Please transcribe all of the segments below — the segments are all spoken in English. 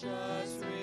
precious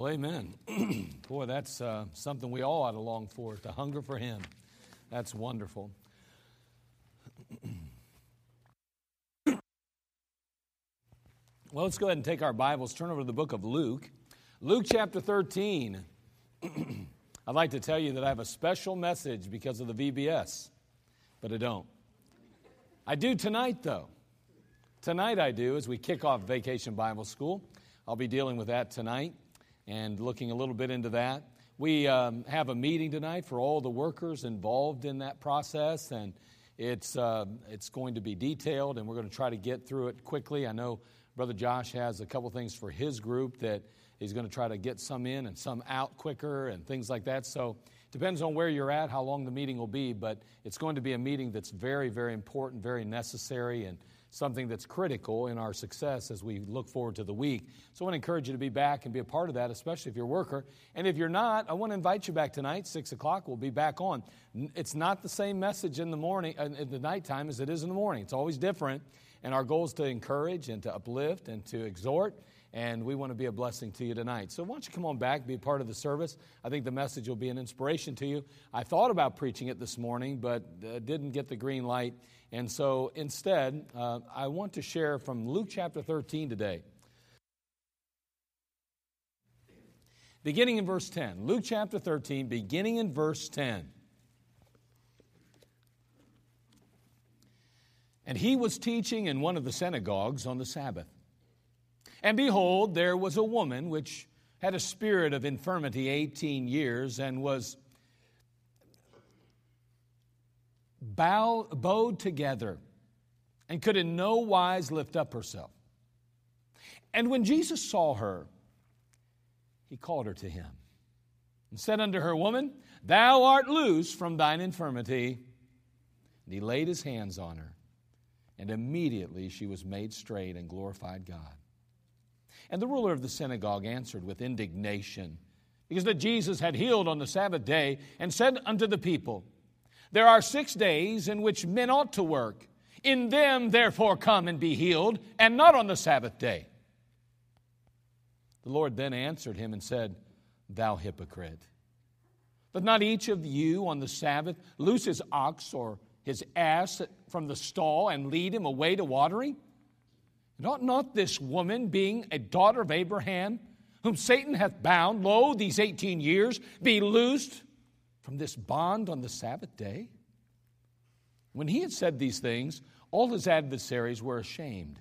Well, amen. Boy, that's uh, something we all ought to long for, to hunger for Him. That's wonderful. well, let's go ahead and take our Bibles, turn over to the book of Luke. Luke chapter 13. I'd like to tell you that I have a special message because of the VBS, but I don't. I do tonight, though. Tonight, I do, as we kick off Vacation Bible School. I'll be dealing with that tonight and looking a little bit into that. We um, have a meeting tonight for all the workers involved in that process, and it's, uh, it's going to be detailed, and we're going to try to get through it quickly. I know Brother Josh has a couple things for his group that he's going to try to get some in and some out quicker and things like that. So depends on where you're at, how long the meeting will be, but it's going to be a meeting that's very, very important, very necessary, and something that's critical in our success as we look forward to the week. So I want to encourage you to be back and be a part of that, especially if you're a worker. And if you're not, I want to invite you back tonight, 6 o'clock. We'll be back on. It's not the same message in the morning, in the nighttime as it is in the morning. It's always different. And our goal is to encourage and to uplift and to exhort and we want to be a blessing to you tonight. So, why don't you come on back, be a part of the service? I think the message will be an inspiration to you. I thought about preaching it this morning, but uh, didn't get the green light. And so, instead, uh, I want to share from Luke chapter 13 today. Beginning in verse 10. Luke chapter 13, beginning in verse 10. And he was teaching in one of the synagogues on the Sabbath. And behold, there was a woman which had a spirit of infirmity 18 years and was bow, bowed together and could in no wise lift up herself. And when Jesus saw her, he called her to him and said unto her, Woman, thou art loose from thine infirmity. And he laid his hands on her, and immediately she was made straight and glorified God. And the ruler of the synagogue answered with indignation, because that Jesus had healed on the Sabbath day, and said unto the people, There are six days in which men ought to work. In them, therefore, come and be healed, and not on the Sabbath day. The Lord then answered him and said, Thou hypocrite, doth not each of you on the Sabbath loose his ox or his ass from the stall and lead him away to watering? And ought not this woman, being a daughter of Abraham, whom Satan hath bound, lo, these 18 years, be loosed from this bond on the Sabbath day? When he had said these things, all his adversaries were ashamed.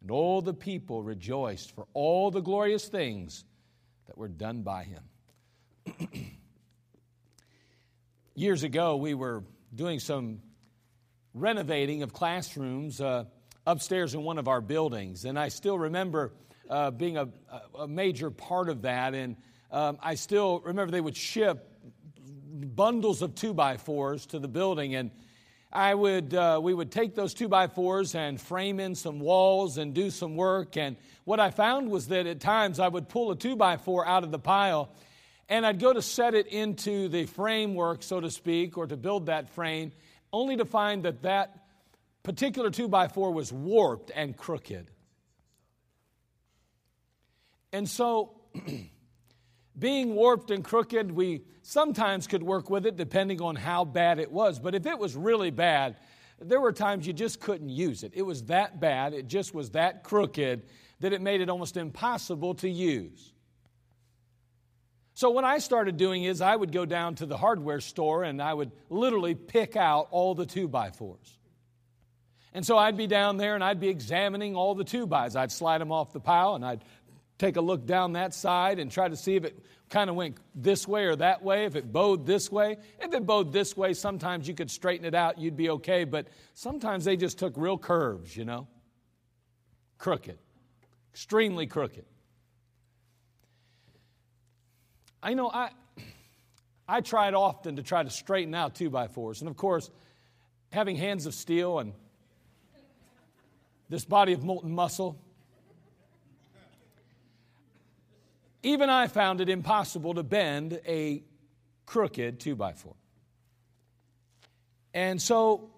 And all the people rejoiced for all the glorious things that were done by him. Years ago, we were doing some renovating of classrooms. Uh, upstairs in one of our buildings. And I still remember uh, being a, a, major part of that. And um, I still remember they would ship bundles of two by fours to the building. And I would, uh, we would take those two by fours and frame in some walls and do some work. And what I found was that at times I would pull a two by four out of the pile and I'd go to set it into the framework, so to speak, or to build that frame, only to find that that particular 2 by 4 was warped and crooked. And so, being warped and crooked, we sometimes could work with it depending on how bad it was. But if it was really bad, there were times you just couldn't use it. It was that bad, it just was that crooked that it made it almost impossible to use. So, what I started doing is I would go down to the hardware store and I would literally pick out all the two by fours. And so I'd be down there and I'd be examining all the two bys. I'd slide them off the pile and I'd take a look down that side and try to see if it kind of went this way or that way, if it bowed this way. If it bowed this way, sometimes you could straighten it out, you'd be okay, but sometimes they just took real curves, you know? Crooked, extremely crooked. I know I, I tried often to try to straighten out two by fours, and of course, having hands of steel and this body of molten muscle. Even I found it impossible to bend a crooked 2 by 4 And so,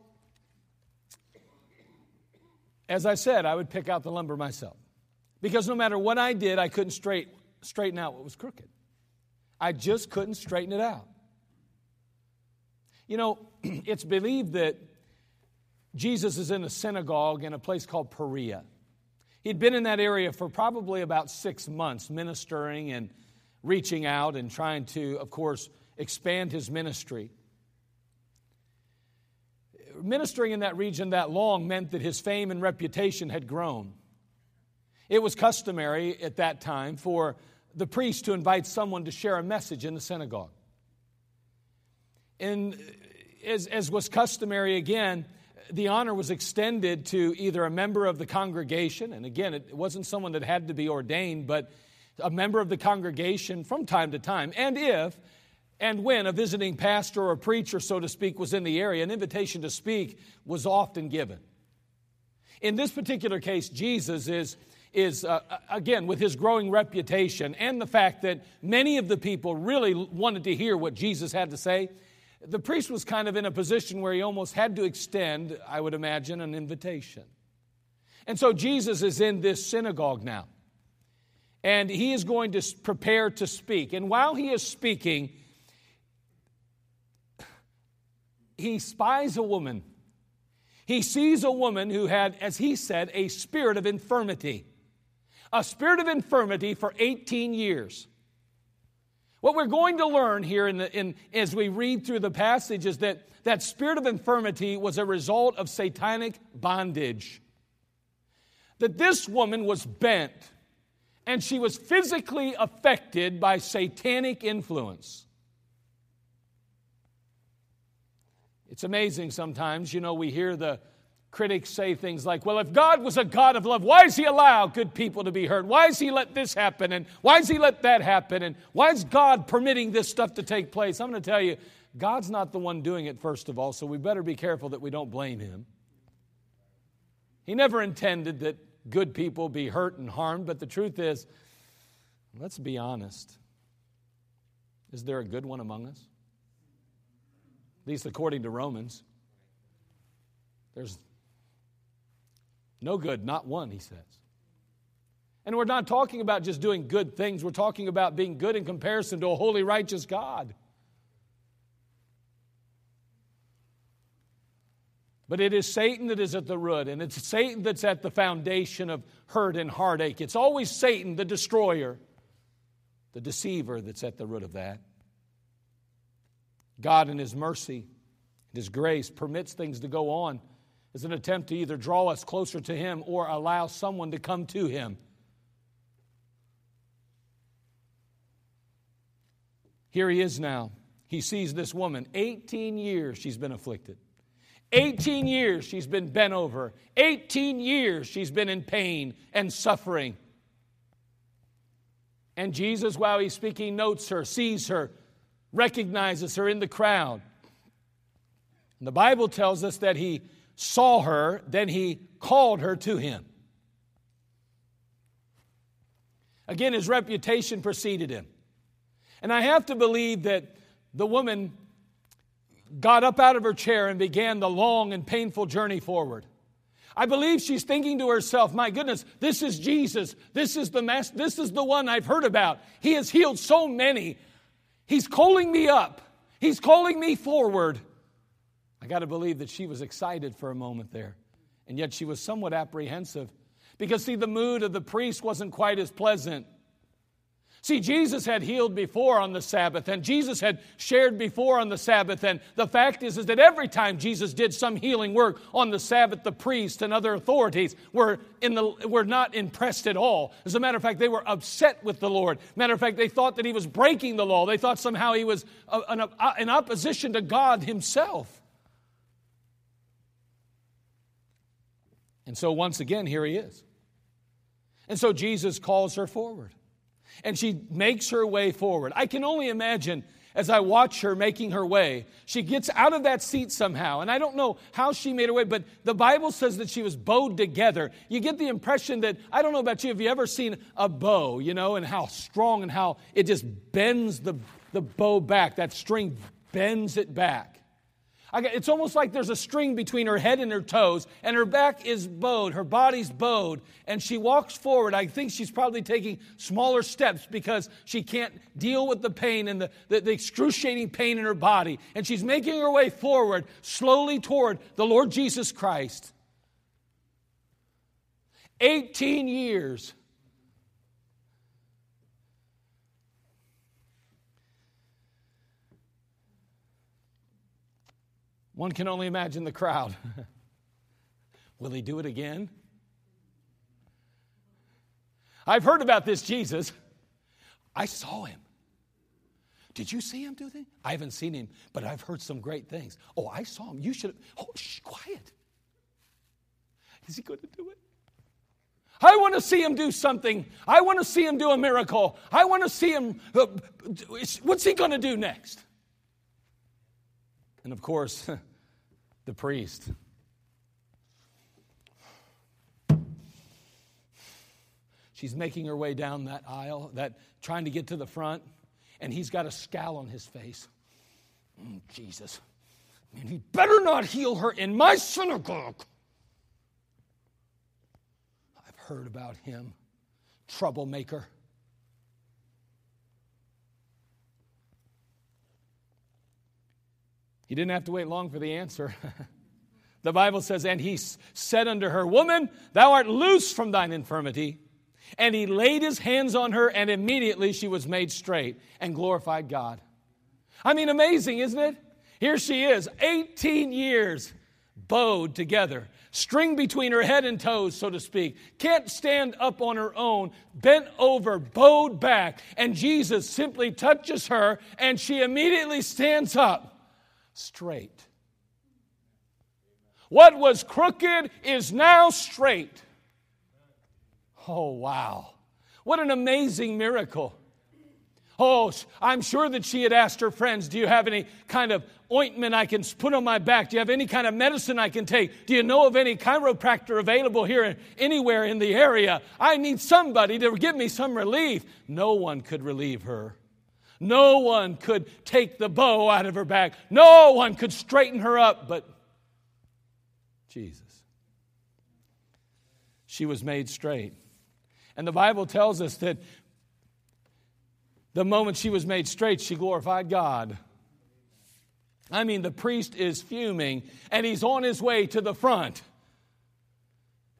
as I said, I would pick out the lumber myself. Because no matter what I did, I couldn't straight, straighten out what was crooked. I just couldn't straighten it out. You know, it's believed that Jesus is in a synagogue in a place called Perea. He'd been in that area for probably about six months, ministering and reaching out and trying to, of course, expand his ministry. Ministering in that region that long meant that his fame and reputation had grown. It was customary at that time for the priest to invite someone to share a message in the synagogue. And as, as was customary again, the honor was extended to either a member of the congregation, and again, it wasn't someone that had to be ordained, but a member of the congregation from time to time. And if and when a visiting pastor or preacher, so to speak, was in the area, an invitation to speak was often given. In this particular case, Jesus is, is uh, again, with his growing reputation and the fact that many of the people really wanted to hear what Jesus had to say, the priest was kind of in a position where he almost had to extend, I would imagine, an invitation. And so Jesus is in this synagogue now. And he is going to prepare to speak. And while he is speaking, he spies a woman. He sees a woman who had, as he said, a spirit of infirmity. A spirit of infirmity for 18 years. What we're going to learn here in the, in, as we read through the passage is that that spirit of infirmity was a result of satanic bondage that this woman was bent and she was physically affected by satanic influence. It's amazing sometimes, you know, we hear the critics say things like, well, if God was a God of love, why does He allow good people to be hurt? Why does He let this happen? And why does He let that happen? And why is God permitting this stuff to take place? I'm going to tell you, God's not the one doing it, first of all, so we better be careful that we don't blame Him. He never intended that good people be hurt and harmed, but the truth is, let's be honest. Is there a good one among us? At least according to Romans. There's no good, not one, he says. And we're not talking about just doing good things, we're talking about being good in comparison to a holy, righteous God. But it is Satan that is at the root, and it's Satan that's at the foundation of hurt and heartache. It's always Satan, the destroyer, the deceiver, that's at the root of that. God, in His mercy and His grace, permits things to go on as an attempt to either draw us closer to Him or allow someone to come to Him. Here he is now. He sees this woman. 18 years she's been afflicted. 18 years she's been bent over. 18 years she's been in pain and suffering. And Jesus, while he's speaking, notes her, sees her, recognizes her in the crowd. And the Bible tells us that he saw her, then he called her to him. Again, his reputation preceded him. And I have to believe that the woman got up out of her chair and began the long and painful journey forward. I believe she's thinking to herself, my goodness, this is Jesus. This is the mess. This is the one I've heard about. He has healed so many. He's calling me up. He's calling me forward. I got to believe that she was excited for a moment there. And yet she was somewhat apprehensive. Because, see, the mood of the priest wasn't quite as pleasant. See, Jesus had healed before on the Sabbath, and Jesus had shared before on the Sabbath. And the fact is, is that every time Jesus did some healing work on the Sabbath, the priests and other authorities were, in the, were not impressed at all. As a matter of fact, they were upset with the Lord. Matter of fact, they thought that he was breaking the law. They thought somehow he was uh, uh, in opposition to God himself. And so, once again, here he is. And so, Jesus calls her forward and she makes her way forward. I can only imagine as I watch her making her way, she gets out of that seat somehow. And I don't know how she made her way, but the Bible says that she was bowed together. You get the impression that, I don't know about you, have you ever seen a bow, you know, and how strong and how it just bends the, the bow back? That string bends it back. Got, it's almost like there's a string between her head and her toes, and her back is bowed, her body's bowed, and she walks forward. I think she's probably taking smaller steps because she can't deal with the pain and the, the, the excruciating pain in her body. And she's making her way forward, slowly toward the Lord Jesus Christ. 18 years One can only imagine the crowd. Will he do it again? I've heard about this Jesus. I saw him. Did you see him do things? I haven't seen him, but I've heard some great things. Oh, I saw him. You should. Oh, shh, quiet. Is he going to do it? I want to see him do something. I want to see him do a miracle. I want to see him. Uh, what's he going to do next? And of course, the priest. She's making her way down that aisle, that trying to get to the front, and he's got a scowl on his face. Mm, Jesus, man, he better not heal her in my synagogue. I've heard about him, troublemaker. He didn't have to wait long for the answer. the Bible says, And he said unto her, Woman, thou art loose from thine infirmity. And he laid his hands on her, and immediately she was made straight and glorified God. I mean, amazing, isn't it? Here she is, 18 years bowed together, string between her head and toes, so to speak, can't stand up on her own, bent over, bowed back, and Jesus simply touches her, and she immediately stands up straight. What was crooked is now straight. Oh, wow. What an amazing miracle. Oh, I'm sure that she had asked her friends, Do you have any kind of ointment I can put on my back? Do you have any kind of medicine I can take? Do you know of any chiropractor available here anywhere in the area? I need somebody to give me some relief. No one could relieve her. No one could take the bow out of her back. No one could straighten her up but Jesus. She was made straight. And the Bible tells us that the moment she was made straight, she glorified God. I mean, the priest is fuming and he's on his way to the front.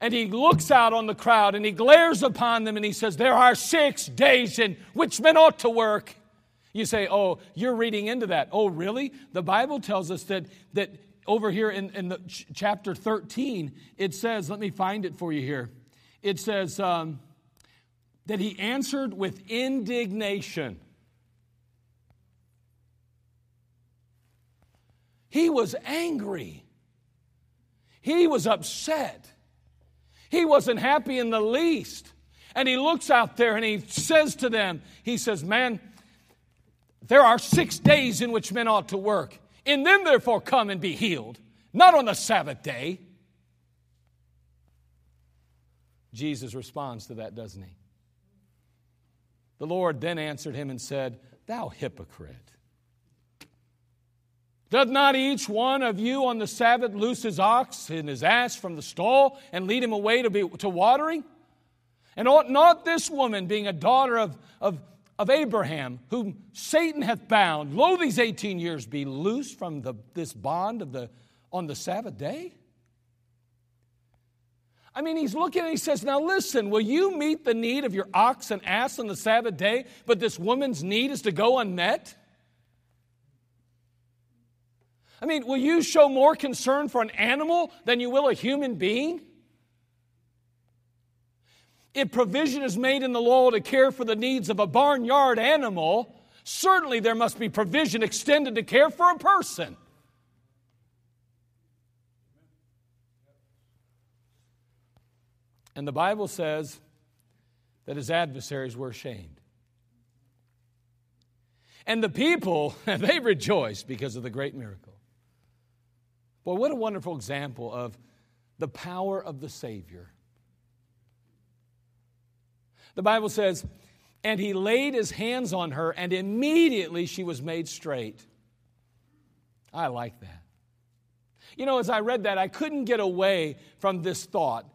And he looks out on the crowd and he glares upon them and he says, There are six days in which men ought to work. You say, Oh, you're reading into that. Oh, really? The Bible tells us that, that over here in, in the ch- chapter 13, it says, Let me find it for you here. It says, um, that he answered with indignation. He was angry. He was upset. He wasn't happy in the least. And he looks out there and he says to them, He says, Man, there are six days in which men ought to work. In them, therefore, come and be healed, not on the Sabbath day. Jesus responds to that, doesn't he? The Lord then answered him and said, Thou hypocrite. Doth not each one of you on the Sabbath loose his ox and his ass from the stall and lead him away to, be, to watering? And ought not this woman, being a daughter of, of, of Abraham, whom Satan hath bound, lo, these 18 years, be loosed from the, this bond of the, on the Sabbath day? I mean, he's looking and he says, Now listen, will you meet the need of your ox and ass on the Sabbath day, but this woman's need is to go unmet? I mean, will you show more concern for an animal than you will a human being? If provision is made in the law to care for the needs of a barnyard animal, certainly there must be provision extended to care for a person. And the Bible says that his adversaries were ashamed. And the people, they rejoiced because of the great miracle. Boy, what a wonderful example of the power of the Savior. The Bible says, and he laid his hands on her, and immediately she was made straight. I like that. You know, as I read that, I couldn't get away from this thought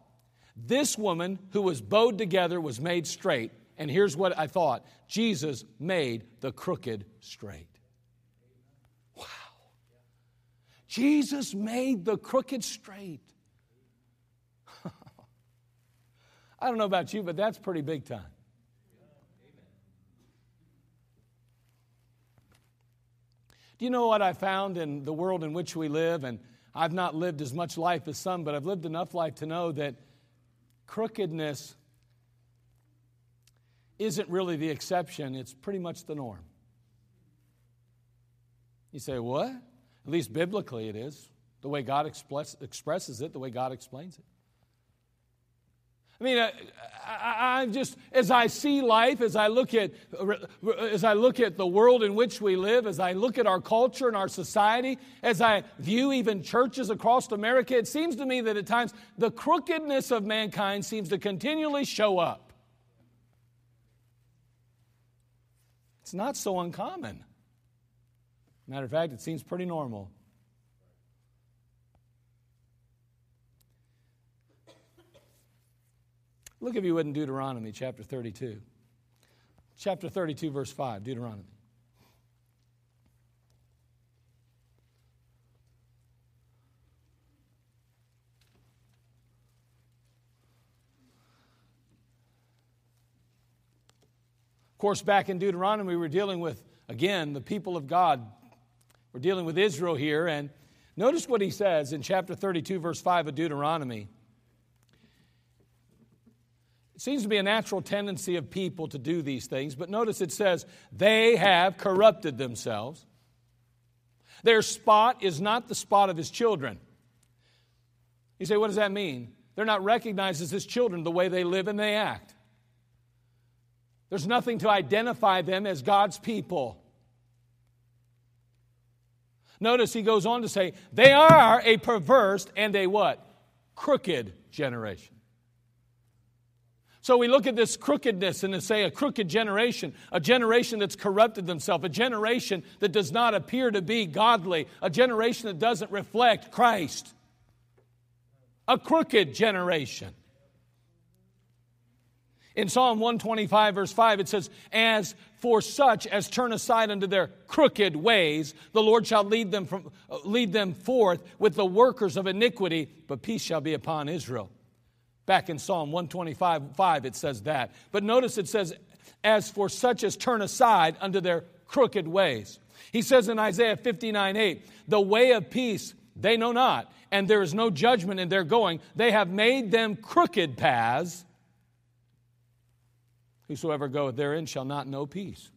this woman who was bowed together was made straight. And here's what I thought Jesus made the crooked straight. Wow. Jesus made the crooked straight. I don't know about you, but that's pretty big time. Do you know what I found in the world in which we live? And I've not lived as much life as some, but I've lived enough life to know that crookedness isn't really the exception, it's pretty much the norm. You say, what? At least biblically it is. The way God express, expresses it, the way God explains it. I mean, uh, I, I, I, just as I see life, as I look at as I look at the world in which we live, as I look at our culture and our society, as I view even churches across America, it seems to me that at times the crookedness of mankind seems to continually show up. It's not so uncommon. Matter of fact, it seems pretty normal. Look, if you would, in Deuteronomy chapter 32. Chapter 32, verse 5, Deuteronomy. Of course, back in Deuteronomy, we're dealing with, again, the people of God. We're dealing with Israel here. And notice what he says in chapter 32, verse 5 of Deuteronomy. It seems to be a natural tendency of people to do these things, but notice it says, they have corrupted themselves. Their spot is not the spot of his children. You say, what does that mean? They're not recognized as his children the way they live and they act. There's nothing to identify them as God's people. Notice he goes on to say, they are a perverse and a what? Crooked generation. So we look at this crookedness and say a crooked generation, a generation that's corrupted themselves, a generation that does not appear to be godly, a generation that doesn't reflect Christ. A crooked generation. In Psalm 125, verse 5, it says, As for such as turn aside unto their crooked ways, the Lord shall lead them, from, lead them forth with the workers of iniquity, but peace shall be upon Israel. Back in Psalm 125, 5, it says that. But notice it says, As for such as turn aside unto their crooked ways. He says in Isaiah 59, 8, The way of peace they know not, and there is no judgment in their going. They have made them crooked paths Whosoever goeth therein shall not know peace.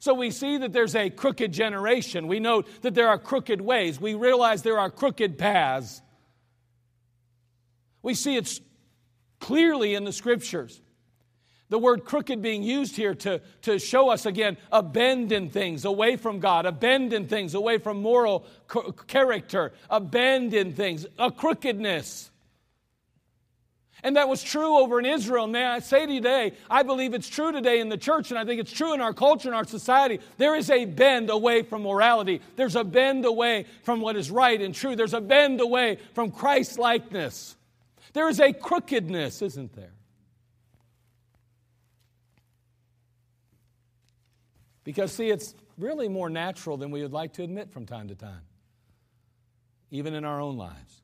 So we see that there's a crooked generation. We note that there are crooked ways. We realize there are crooked paths. We see it's clearly in the scriptures. The word crooked being used here to, to show us again a bend in things away from God, a bend in things away from moral character, a bend in things, a crookedness. And that was true over in Israel. May I say today, I believe it's true today in the church, and I think it's true in our culture and our society. There is a bend away from morality. There's a bend away from what is right and true. There's a bend away from Christ likeness. There is a crookedness, isn't there? Because, see, it's really more natural than we would like to admit from time to time, even in our own lives.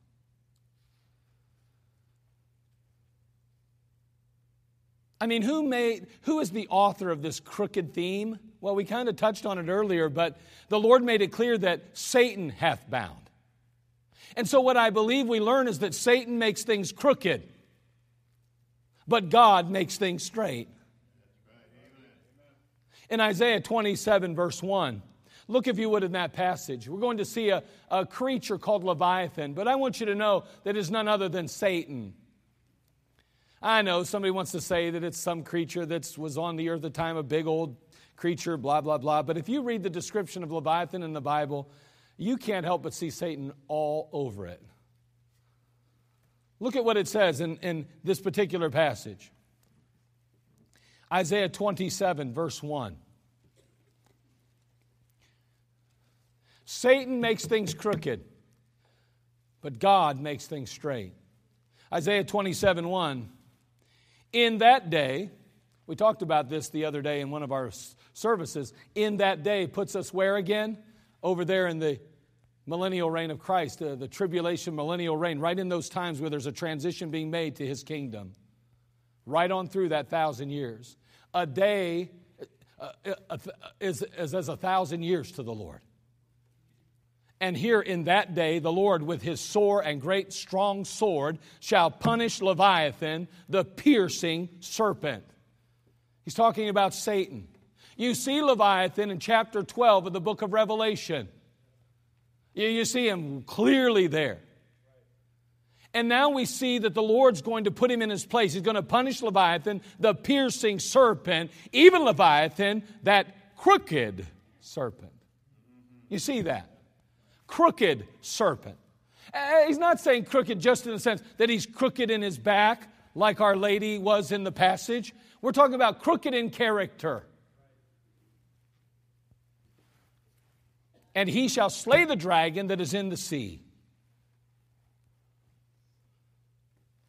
I mean, who made who is the author of this crooked theme? Well, we kind of touched on it earlier, but the Lord made it clear that Satan hath bound. And so what I believe we learn is that Satan makes things crooked, but God makes things straight. In Isaiah 27, verse 1, look if you would in that passage. We're going to see a, a creature called Leviathan, but I want you to know that it's none other than Satan. I know somebody wants to say that it's some creature that was on the earth at the time, a big old creature, blah, blah, blah. But if you read the description of Leviathan in the Bible, you can't help but see Satan all over it. Look at what it says in, in this particular passage Isaiah 27, verse 1. Satan makes things crooked, but God makes things straight. Isaiah 27, 1 in that day, we talked about this the other day in one of our services. In that day puts us where again? Over there in the millennial reign of Christ, uh, the tribulation millennial reign, right in those times where there's a transition being made to his kingdom. Right on through that thousand years. A day uh, uh, is, is as a thousand years to the Lord. And here in that day, the Lord, with his sore and great strong sword, shall punish Leviathan, the piercing serpent. He's talking about Satan. You see Leviathan in chapter 12 of the book of Revelation. You, see him clearly there. And now we see that the Lord's going to put him in his place. He's going to punish Leviathan, the piercing serpent, even Leviathan, that crooked serpent. You see that? crooked serpent. Uh, he's not saying crooked just in the sense that he's crooked in his back, like Our Lady was in the passage. We're talking about crooked in character. And he shall slay the dragon that is in the sea.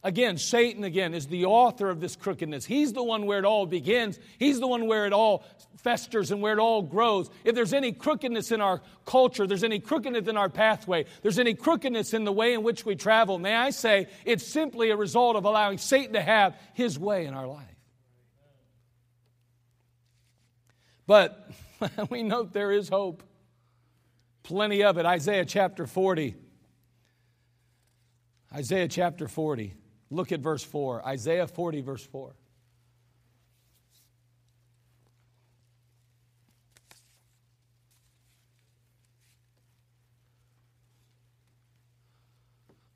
Again, Satan again is the author of this crookedness. He's the one where it all begins. He's the one where it all festers and where it all grows. If there's any crookedness in our culture, there's any crookedness in our pathway, there's any crookedness in the way in which we travel, may I say it's simply a result of allowing Satan to have his way in our life. But we note there is hope. Plenty of it. Isaiah chapter 40. Isaiah chapter 40. Look at verse 4. Isaiah 40, verse 4.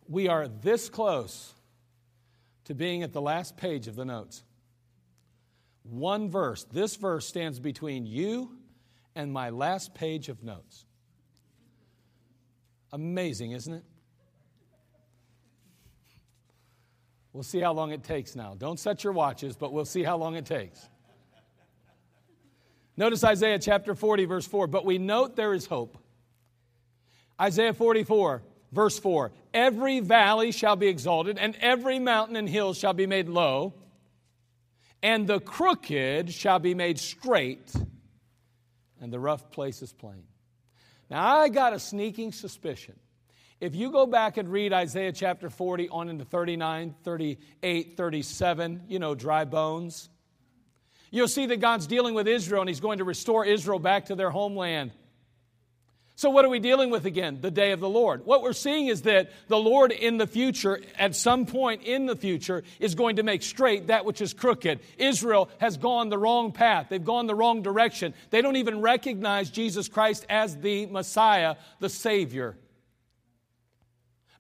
We are this close to being at the last page of the notes. One verse. This verse stands between you and my last page of notes. Amazing, isn't it? We'll see how long it takes now. Don't set your watches, but we'll see how long it takes. Notice Isaiah chapter 40, verse 4. But we note there is hope. Isaiah 44, verse 4. Every valley shall be exalted, and every mountain and hill shall be made low, and the crooked shall be made straight, and the rough places plain. Now, I got a sneaking suspicion if you go back and read Isaiah chapter 40 on into 39, 38, 37, you know, dry bones, you'll see that God's dealing with Israel and He's going to restore Israel back to their homeland. So, what are we dealing with again? The day of the Lord. What we're seeing is that the Lord in the future, at some point in the future, is going to make straight that which is crooked. Israel has gone the wrong path, they've gone the wrong direction. They don't even recognize Jesus Christ as the Messiah, the Savior.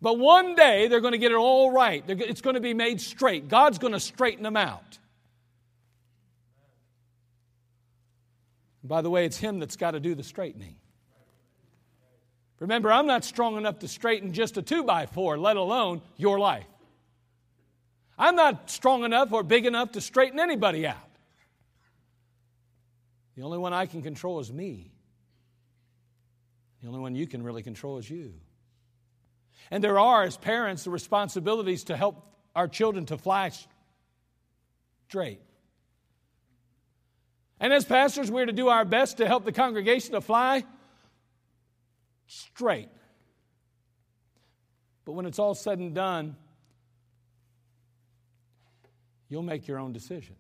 But one day they're going to get it all right. It's going to be made straight. God's going to straighten them out. by the way, it's Him that's got to do the straightening. Remember, I'm not strong enough to straighten just a two by four, let alone your life. I'm not strong enough or big enough to straighten anybody out. The only one I can control is me. The only one you can really control is you. And there are, as parents, the responsibilities to help our children to fly straight. And as pastors, we're to do our best to help the congregation to fly straight. But when it's all said and done, you'll make your own decision.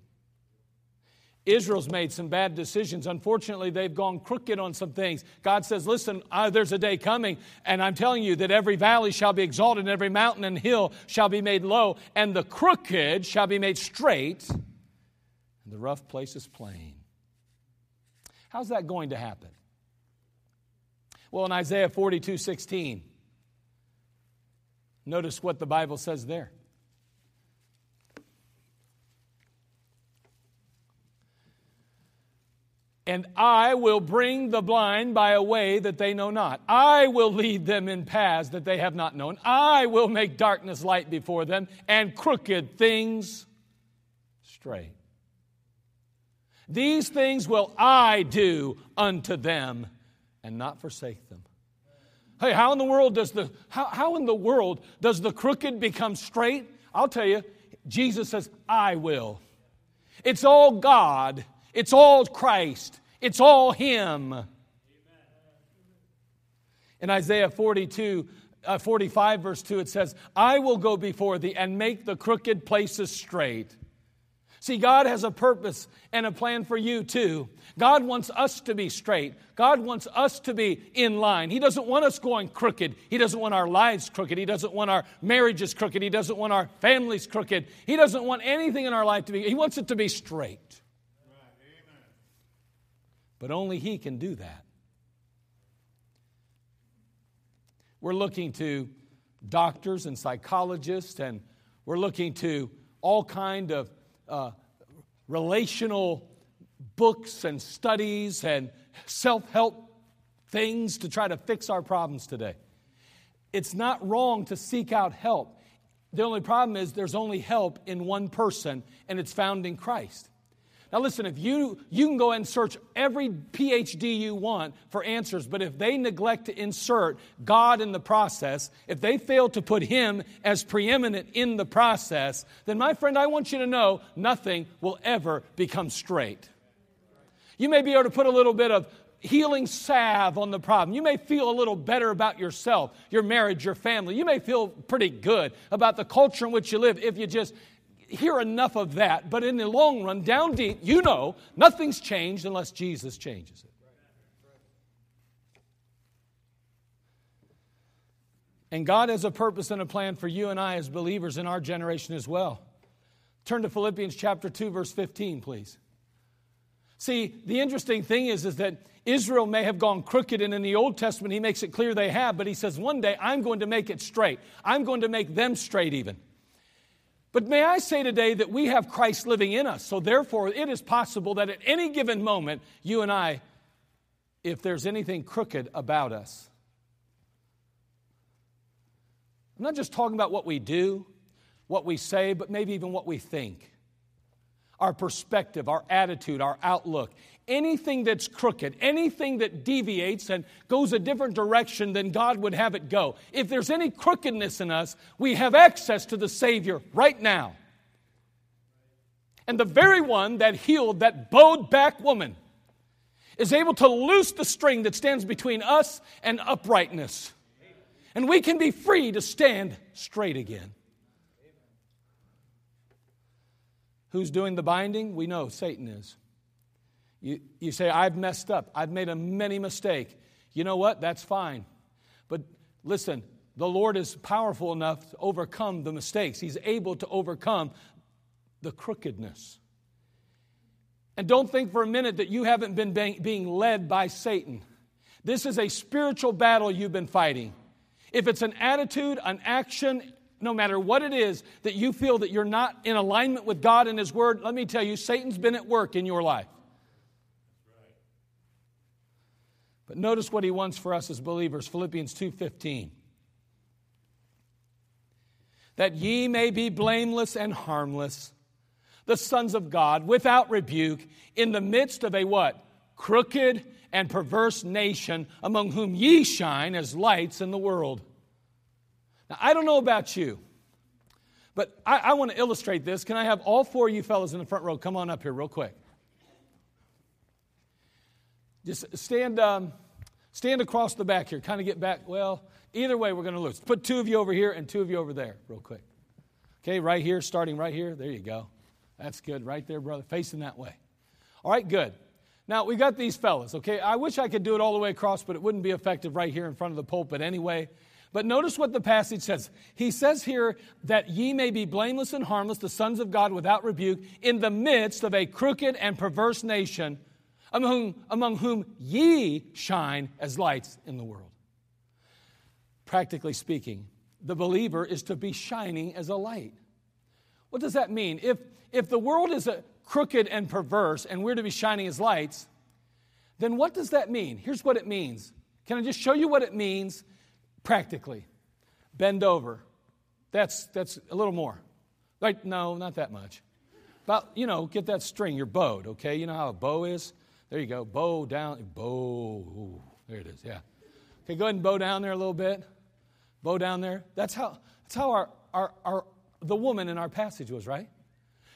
Israel's made some bad decisions. Unfortunately, they've gone crooked on some things. God says, Listen, uh, there's a day coming, and I'm telling you that every valley shall be exalted, and every mountain and hill shall be made low, and the crooked shall be made straight, and the rough places plain. How's that going to happen? Well, in Isaiah 42 16, notice what the Bible says there. And I will bring the blind by a way that they know not. I will lead them in paths that they have not known. I will make darkness light before them and crooked things straight. These things will I do unto them and not forsake them. Hey, how in the world does the how, how in the world does the crooked become straight? I'll tell you, Jesus says, I will. It's all God it's all Christ. It's all Him. In Isaiah 42, uh, 45, verse 2, it says, I will go before thee and make the crooked places straight. See, God has a purpose and a plan for you too. God wants us to be straight. God wants us to be in line. He doesn't want us going crooked. He doesn't want our lives crooked. He doesn't want our marriages crooked. He doesn't want our families crooked. He doesn't want anything in our life to be, He wants it to be straight. But only He can do that. We're looking to doctors and psychologists, and we're looking to all kind of uh, relational books and studies and self-help things to try to fix our problems today. It's not wrong to seek out help. The only problem is there's only help in one person, and it's found in Christ. Now, listen, if you, you can go and search every PhD you want for answers, but if they neglect to insert God in the process, if they fail to put Him as preeminent in the process, then, my friend, I want you to know nothing will ever become straight. You may be able to put a little bit of healing salve on the problem. You may feel a little better about yourself, your marriage, your family. You may feel pretty good about the culture in which you live if you just hear enough of that. But in the long run, down deep, you know nothing's changed unless Jesus changes it. And God has a purpose and a plan for you and I as believers in our generation as well. Turn to Philippians chapter 2 verse 15, please. See, the interesting thing is, is that Israel may have gone crooked, and in the Old Testament, he makes it clear they have, but he says, one day I'm going to make it straight. I'm going to make them straight even. But may I say today that we have Christ living in us, so therefore it is possible that at any given moment, you and I, if there's anything crooked about us, I'm not just talking about what we do, what we say, but maybe even what we think our perspective, our attitude, our outlook. Anything that's crooked, anything that deviates and goes a different direction than God would have it go. If there's any crookedness in us, we have access to the Savior right now. And the very one that healed that bowed back woman is able to loose the string that stands between us and uprightness. And we can be free to stand straight again. Who's doing the binding? We know Satan is. You, you say, I've messed up. I've made a many mistake. You know what? That's fine. But listen, the Lord is powerful enough to overcome the mistakes. He's able to overcome the crookedness. And don't think for a minute that you haven't been being led by Satan. This is a spiritual battle you've been fighting. If it's an attitude, an action, no matter what it is that you feel that you're not in alignment with God and His Word, let me tell you, Satan's been at work in your life. But notice what he wants for us as believers, Philippians 2:15. That ye may be blameless and harmless, the sons of God, without rebuke, in the midst of a what? Crooked and perverse nation, among whom ye shine as lights in the world. Now, I don't know about you, but I, I want to illustrate this. Can I have all four of you fellows in the front row come on up here, real quick? Just stand, um, stand across the back here. Kind of get back. Well, either way, we're going to lose. Put two of you over here and two of you over there, real quick. Okay, right here, starting right here. There you go. That's good. Right there, brother. Facing that way. All right, good. Now, we got these fellas, okay? I wish I could do it all the way across, but it wouldn't be effective right here in front of the pulpit anyway. But notice what the passage says. He says here that ye may be blameless and harmless, the sons of God without rebuke, in the midst of a crooked and perverse nation, among, among whom ye shine as lights in the world. Practically speaking, the believer is to be shining as a light. What does that mean? If, if the world is crooked and perverse and we're to be shining as lights, then what does that mean? Here's what it means. Can I just show you what it means practically. Bend over. That's, that's a little more. Like, no, not that much. About, you know, get that string, your bowed, okay? You know how a bow is? There you go. Bow down. Bow. Ooh, there it is, yeah. Okay, go ahead and bow down there a little bit. Bow down there. That's how, that's how our, our, our, the woman in our passage was, right?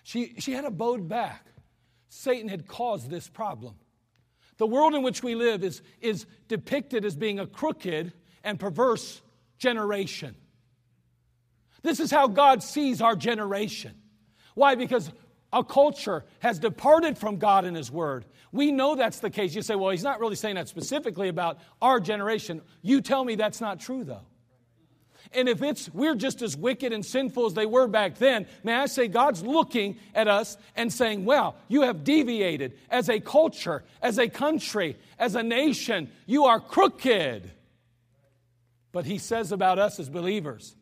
She, she had a bowed back. Satan had caused this problem. The world in which we live is, is depicted as being a crooked and perverse generation. This is how God sees our generation. Why? Because our culture has departed from God and His Word. We know that's the case. You say, well, He's not really saying that specifically about our generation. You tell me that's not true, though. And if it's we're just as wicked and sinful as they were back then, may I say God's looking at us and saying, "Well, you have deviated as a culture, as a country, as a nation. You are crooked." But he says about us as believers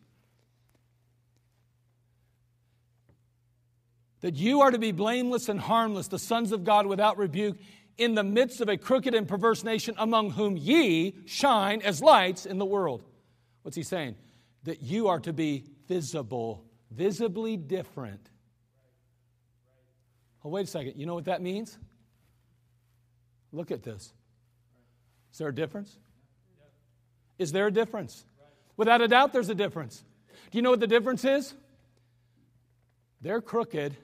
that you are to be blameless and harmless, the sons of God without rebuke, in the midst of a crooked and perverse nation, among whom ye shine as lights in the world. What's he saying? That you are to be visible, visibly different. Oh, wait a second. You know what that means? Look at this. Is there a difference? Is there a difference? Without a doubt, there's a difference. Do you know what the difference is? They're crooked,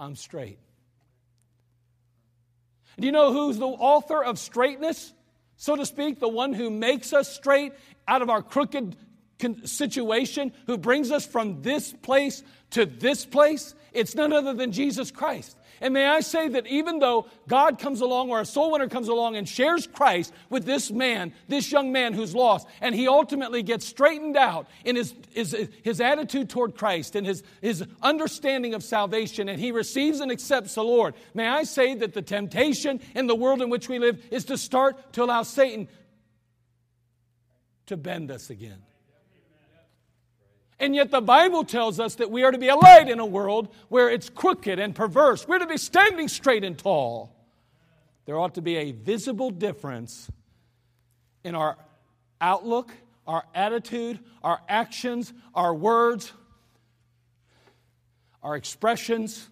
I'm straight. Do you know who's the author of straightness, so to speak? The one who makes us straight out of our crooked situation, who brings us from this place to this place? It's none other than Jesus Christ. And may I say that even though God comes along or a soul winner comes along and shares Christ with this man, this young man who's lost, and he ultimately gets straightened out in his, his, his attitude toward Christ and his, his understanding of salvation, and he receives and accepts the Lord, may I say that the temptation in the world in which we live is to start to allow Satan to bend us again. And yet the Bible tells us that we are to be a light in a world where it's crooked and perverse. We're to be standing straight and tall. There ought to be a visible difference in our outlook, our attitude, our actions, our words, our expressions,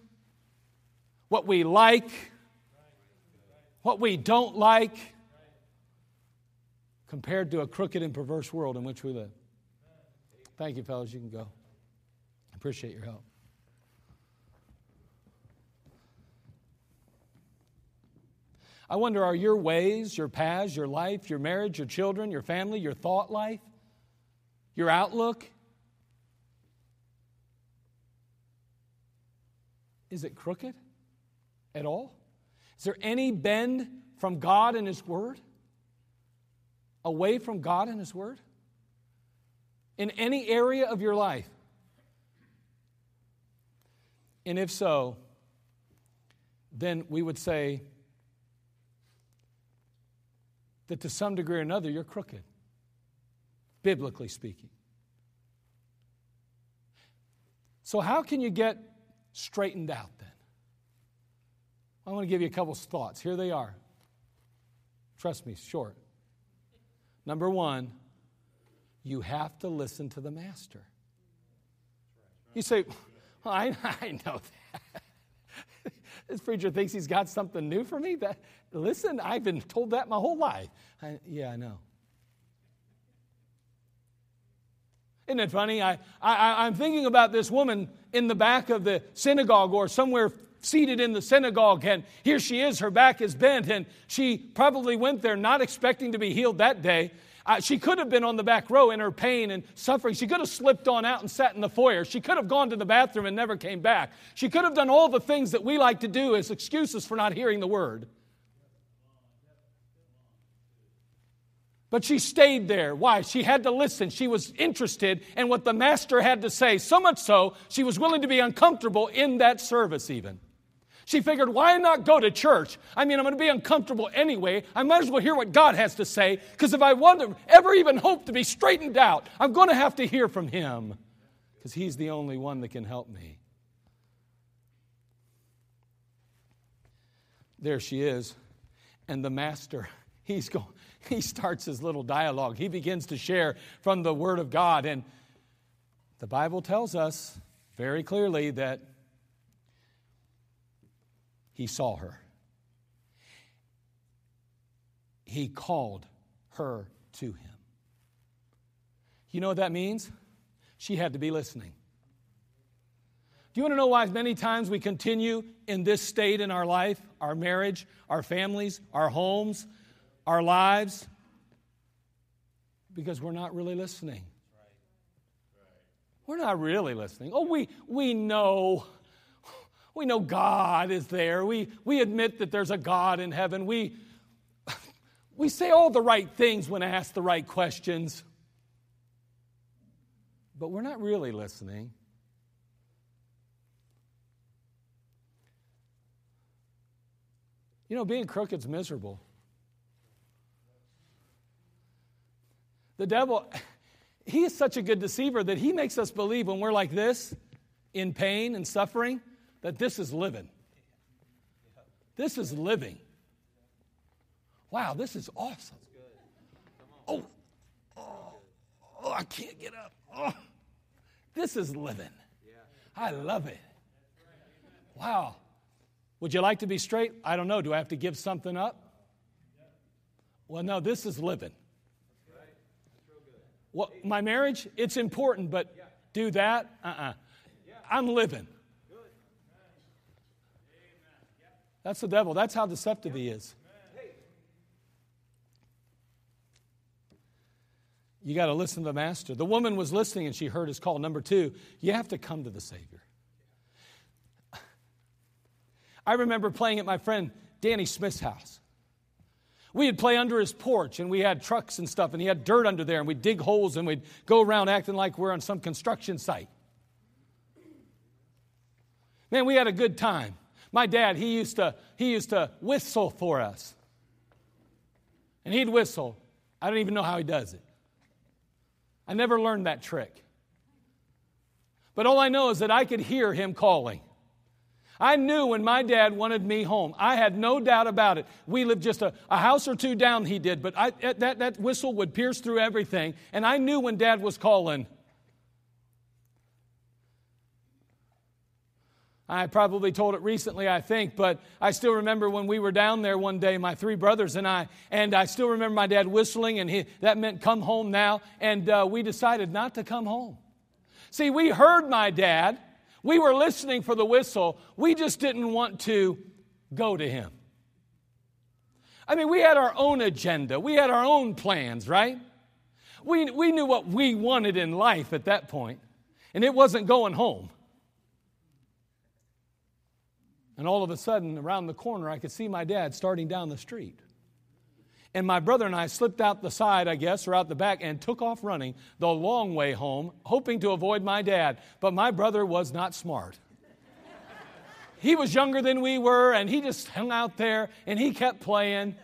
what we like, what we don't like, compared to a crooked and perverse world in which we live. Thank you, fellas. You can go. Appreciate your help. I wonder are your ways, your paths, your life, your marriage, your children, your family, your thought life, your outlook, is it crooked at all? Is there any bend from God and His Word? Away from God and His Word? In any area of your life? And if so, then we would say that to some degree or another, you're crooked, biblically speaking. So, how can you get straightened out then? I want to give you a couple thoughts. Here they are. Trust me, short. Number one, you have to listen to the master. You say, well, I, I know that. this preacher thinks he's got something new for me. That, listen, I've been told that my whole life. I, yeah, I know. Isn't it funny? I, I, I'm thinking about this woman in the back of the synagogue or somewhere seated in the synagogue, and here she is, her back is bent, and she probably went there not expecting to be healed that day. Uh, she could have been on the back row in her pain and suffering. She could have slipped on out and sat in the foyer. She could have gone to the bathroom and never came back. She could have done all the things that we like to do as excuses for not hearing the word. But she stayed there. Why? She had to listen. She was interested in what the master had to say, so much so she was willing to be uncomfortable in that service, even. She figured, why not go to church? I mean, I'm going to be uncomfortable anyway. I might as well hear what God has to say, because if I want to ever even hope to be straightened out, I'm going to have to hear from Him, because He's the only one that can help me. There she is. And the master, he's going, he starts his little dialogue. He begins to share from the Word of God. And the Bible tells us very clearly that he saw her. He called her to him. You know what that means? She had to be listening. Do you want to know why many times we continue in this state in our life, our marriage, our families, our homes, our lives? Because we're not really listening. We're not really listening. Oh, we, we know we know God is there. We, we admit that there's a God in heaven. We, we say all the right things when asked the right questions. But we're not really listening. You know, being crooked's miserable. The devil, he is such a good deceiver that he makes us believe when we're like this, in pain and suffering, that this is living. This is living. Wow, this is awesome. Oh, oh, oh, I can't get up. Oh, this is living. I love it. Wow. Would you like to be straight? I don't know. Do I have to give something up? Well, no, this is living. Well, my marriage, it's important, but do that? Uh uh-uh. uh. i am living. That's the devil. That's how deceptive he is. You got to listen to the master. The woman was listening and she heard his call. Number two, you have to come to the Savior. I remember playing at my friend Danny Smith's house. We'd play under his porch and we had trucks and stuff, and he had dirt under there, and we'd dig holes and we'd go around acting like we're on some construction site. Man, we had a good time. My dad, he used to, he used to whistle for us. And he'd whistle. I don't even know how he does it. I never learned that trick. But all I know is that I could hear him calling. I knew when my dad wanted me home. I had no doubt about it. We lived just a, a house or two down, he did, but I, that, that whistle would pierce through everything. And I knew when dad was calling. I probably told it recently, I think, but I still remember when we were down there one day, my three brothers and I, and I still remember my dad whistling, and he, that meant come home now, and uh, we decided not to come home. See, we heard my dad, we were listening for the whistle, we just didn't want to go to him. I mean, we had our own agenda, we had our own plans, right? We, we knew what we wanted in life at that point, and it wasn't going home. And all of a sudden, around the corner, I could see my dad starting down the street. And my brother and I slipped out the side, I guess, or out the back, and took off running the long way home, hoping to avoid my dad. But my brother was not smart. he was younger than we were, and he just hung out there and he kept playing.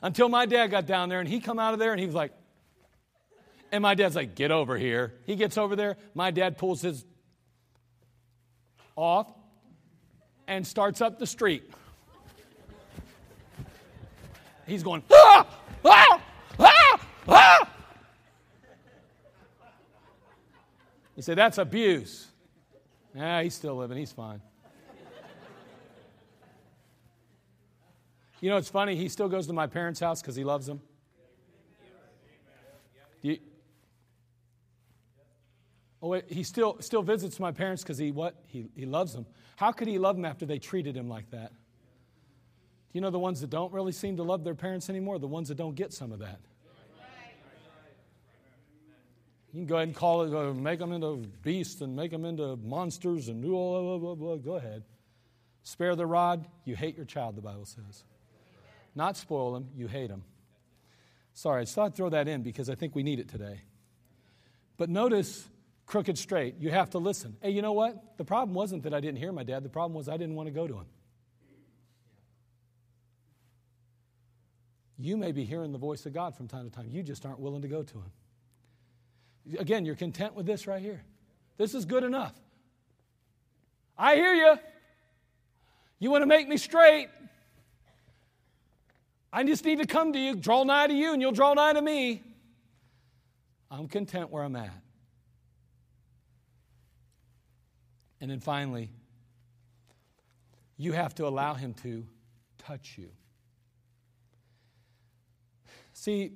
Until my dad got down there and he come out of there and he was like, and my dad's like, get over here. He gets over there. My dad pulls his off and starts up the street. He's going, ah, ah, ah, ah. You say, that's abuse. Yeah, he's still living. He's fine. You know, it's funny. He still goes to my parents' house because he loves them. You, Oh, he still, still visits my parents because he what? He, he loves them. How could he love them after they treated him like that? Do you know the ones that don't really seem to love their parents anymore? The ones that don't get some of that. You can go ahead and call it, uh, make them into beasts and make them into monsters and blah, blah, blah, blah. Go ahead. Spare the rod, you hate your child, the Bible says. Not spoil them, you hate them. Sorry, I just thought I'd throw that in because I think we need it today. But notice crooked straight. You have to listen. Hey, you know what? The problem wasn't that I didn't hear my dad, the problem was I didn't want to go to him. You may be hearing the voice of God from time to time, you just aren't willing to go to him. Again, you're content with this right here. This is good enough. I hear you. You want to make me straight. I just need to come to you, draw nigh to you, and you'll draw nigh to me. I'm content where I'm at. And then finally, you have to allow Him to touch you. See,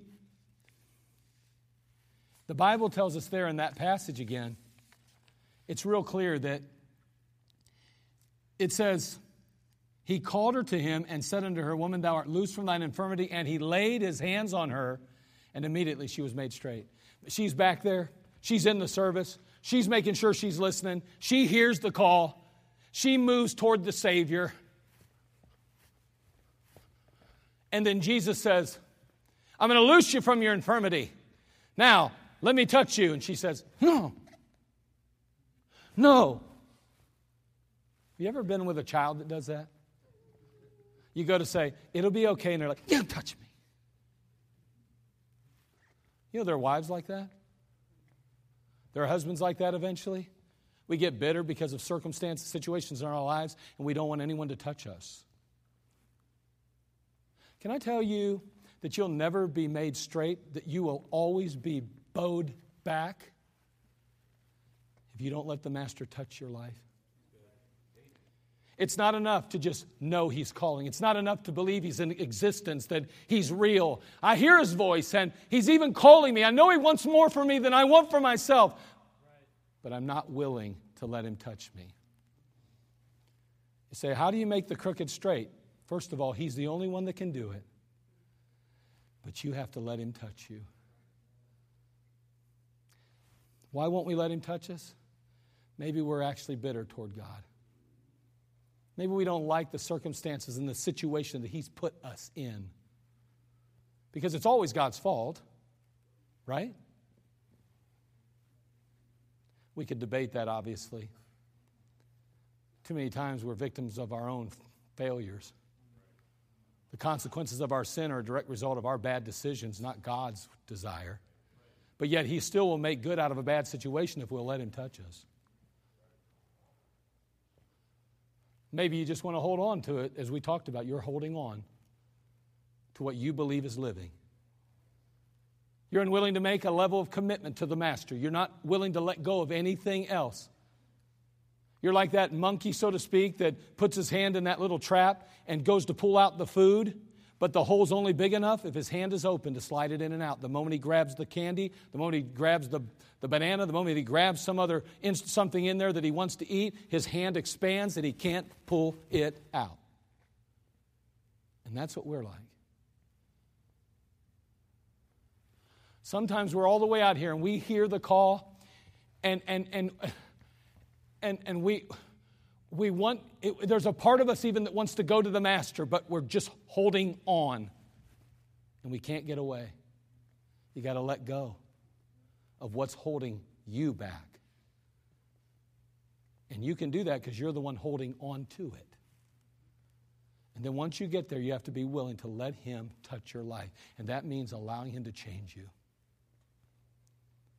the Bible tells us there in that passage again, it's real clear that it says, He called her to him and said unto her, Woman, thou art loose from thine infirmity. And he laid his hands on her, and immediately she was made straight. She's back there, she's in the service. She's making sure she's listening. She hears the call. She moves toward the Savior. And then Jesus says, I'm going to loose you from your infirmity. Now, let me touch you. And she says, No. No. Have you ever been with a child that does that? You go to say, It'll be okay. And they're like, Yeah, touch me. You know, there are wives like that. There are husbands like that eventually. We get bitter because of circumstances, situations in our lives, and we don't want anyone to touch us. Can I tell you that you'll never be made straight, that you will always be bowed back if you don't let the Master touch your life? It's not enough to just know He's calling. It's not enough to believe He's in existence, that He's real. I hear His voice, and He's even calling me. I know He wants more for me than I want for myself, but I'm not willing to let Him touch me. You say, How do you make the crooked straight? First of all, He's the only one that can do it, but you have to let Him touch you. Why won't we let Him touch us? Maybe we're actually bitter toward God. Maybe we don't like the circumstances and the situation that He's put us in. Because it's always God's fault, right? We could debate that, obviously. Too many times we're victims of our own failures. The consequences of our sin are a direct result of our bad decisions, not God's desire. But yet, He still will make good out of a bad situation if we'll let Him touch us. Maybe you just want to hold on to it, as we talked about. You're holding on to what you believe is living. You're unwilling to make a level of commitment to the Master. You're not willing to let go of anything else. You're like that monkey, so to speak, that puts his hand in that little trap and goes to pull out the food, but the hole's only big enough if his hand is open to slide it in and out. The moment he grabs the candy, the moment he grabs the, the banana, the moment he grabs some other something in there that he wants to eat, his hand expands and he can't pull it out. And that's what we're like. Sometimes we're all the way out here and we hear the call and and and and, and we we want it, there's a part of us even that wants to go to the master but we're just holding on. And we can't get away. You got to let go of what's holding you back. And you can do that because you're the one holding on to it. And then once you get there you have to be willing to let him touch your life. And that means allowing him to change you.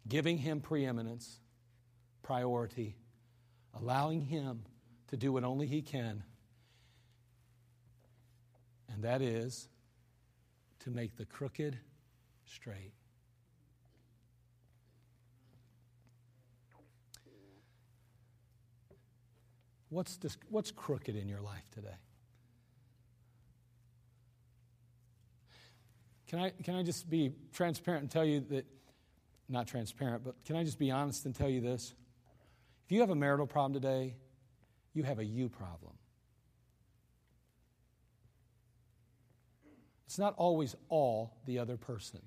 Giving him preeminence priority allowing him to do what only He can, and that is to make the crooked straight. What's, this, what's crooked in your life today? Can I, can I just be transparent and tell you that, not transparent, but can I just be honest and tell you this? If you have a marital problem today, you have a you problem. It's not always all the other person.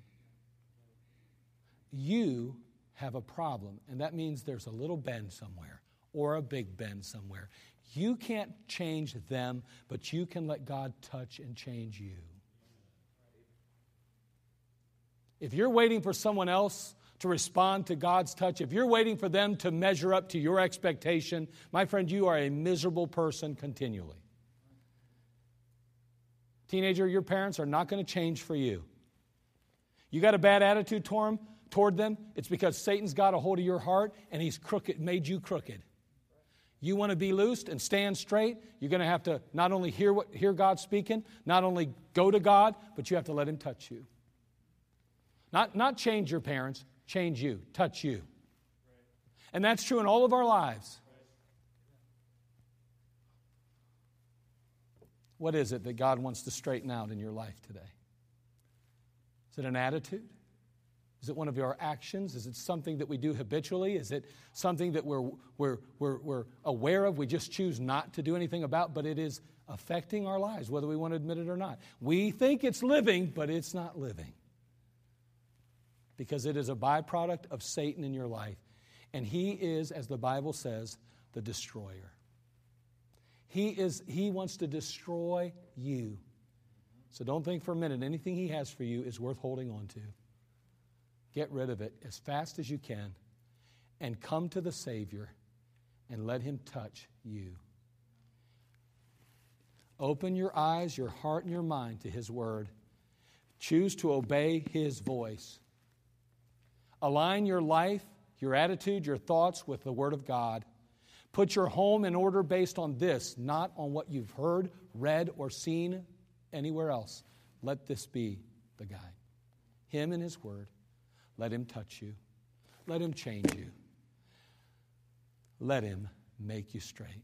You have a problem, and that means there's a little bend somewhere or a big bend somewhere. You can't change them, but you can let God touch and change you. If you're waiting for someone else to respond to God's touch, if you're waiting for them to measure up to your expectation, my friend, you are a miserable person continually. Teenager, your parents are not going to change for you. You got a bad attitude toward them, toward them, it's because Satan's got a hold of your heart and he's crooked, made you crooked. You want to be loosed and stand straight, you're going to have to not only hear, what, hear God speaking, not only go to God, but you have to let Him touch you. Not, not change your parents, change you, touch you. And that's true in all of our lives. What is it that God wants to straighten out in your life today? Is it an attitude? Is it one of your actions? Is it something that we do habitually? Is it something that we're, we're, we're, we're aware of, we just choose not to do anything about, but it is affecting our lives, whether we want to admit it or not? We think it's living, but it's not living because it is a byproduct of Satan in your life. And he is, as the Bible says, the destroyer. He, is, he wants to destroy you. So don't think for a minute anything he has for you is worth holding on to. Get rid of it as fast as you can and come to the Savior and let him touch you. Open your eyes, your heart, and your mind to his word. Choose to obey his voice. Align your life, your attitude, your thoughts with the Word of God. Put your home in order based on this, not on what you've heard, read, or seen anywhere else. Let this be the guide. Him and His Word. Let Him touch you. Let Him change you. Let Him make you straight.